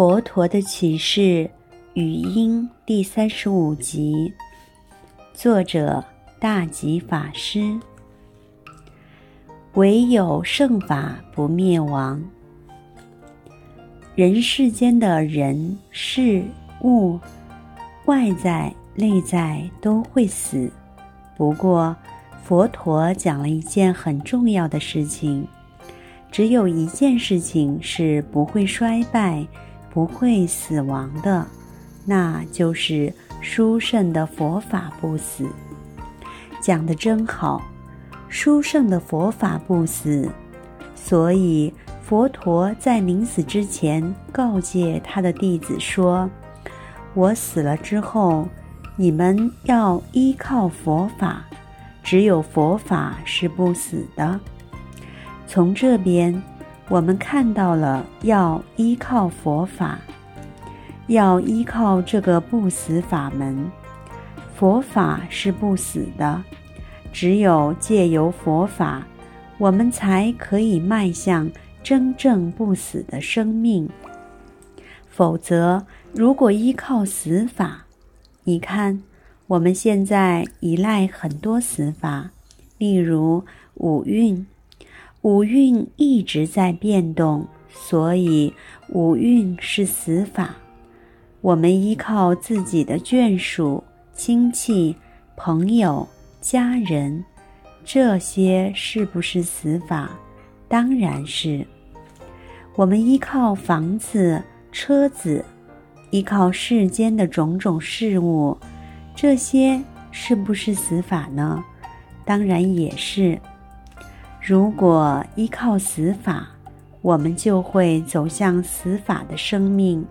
佛陀的启示语音第三十五集，作者大吉法师。唯有圣法不灭亡。人世间的人事物，外在内在都会死。不过，佛陀讲了一件很重要的事情：只有一件事情是不会衰败。不会死亡的，那就是殊胜的佛法不死。讲得真好，殊胜的佛法不死。所以佛陀在临死之前告诫他的弟子说：“我死了之后，你们要依靠佛法，只有佛法是不死的。”从这边。我们看到了，要依靠佛法，要依靠这个不死法门。佛法是不死的，只有借由佛法，我们才可以迈向真正不死的生命。否则，如果依靠死法，你看，我们现在依赖很多死法，例如五蕴。五蕴一直在变动，所以五蕴是死法。我们依靠自己的眷属、亲戚、朋友、家人，这些是不是死法？当然是。我们依靠房子、车子，依靠世间的种种事物，这些是不是死法呢？当然也是。如果依靠死法，我们就会走向死法的生命。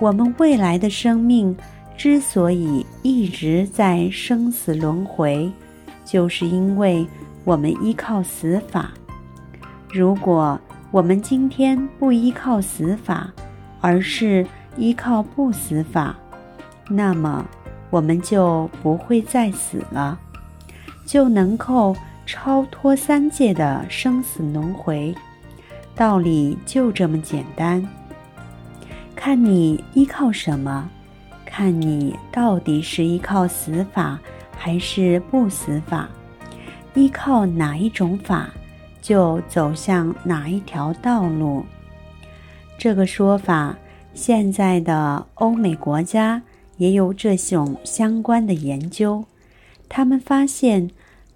我们未来的生命之所以一直在生死轮回，就是因为我们依靠死法。如果我们今天不依靠死法，而是依靠不死法，那么我们就不会再死了，就能够。超脱三界的生死轮回，道理就这么简单。看你依靠什么，看你到底是依靠死法还是不死法，依靠哪一种法，就走向哪一条道路。这个说法，现在的欧美国家也有这种相关的研究，他们发现。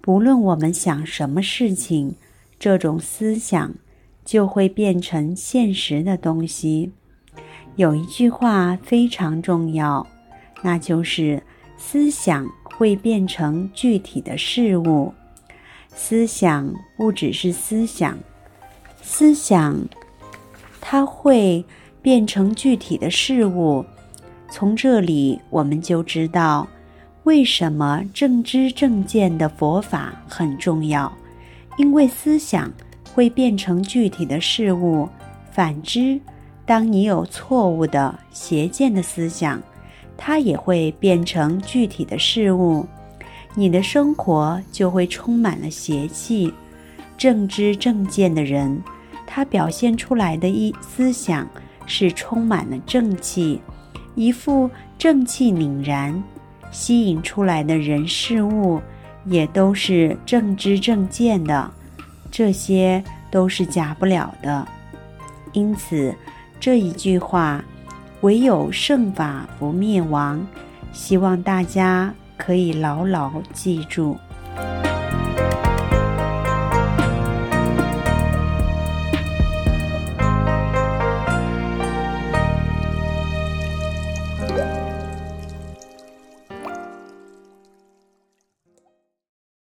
无论我们想什么事情，这种思想就会变成现实的东西。有一句话非常重要，那就是思想会变成具体的事物。思想不只是思想，思想它会变成具体的事物。从这里我们就知道。为什么正知正见的佛法很重要？因为思想会变成具体的事物。反之，当你有错误的邪见的思想，它也会变成具体的事物。你的生活就会充满了邪气。正知正见的人，他表现出来的一思想是充满了正气，一副正气凛然。吸引出来的人事物，也都是正知正见的，这些都是假不了的。因此，这一句话，唯有圣法不灭亡，希望大家可以牢牢记住。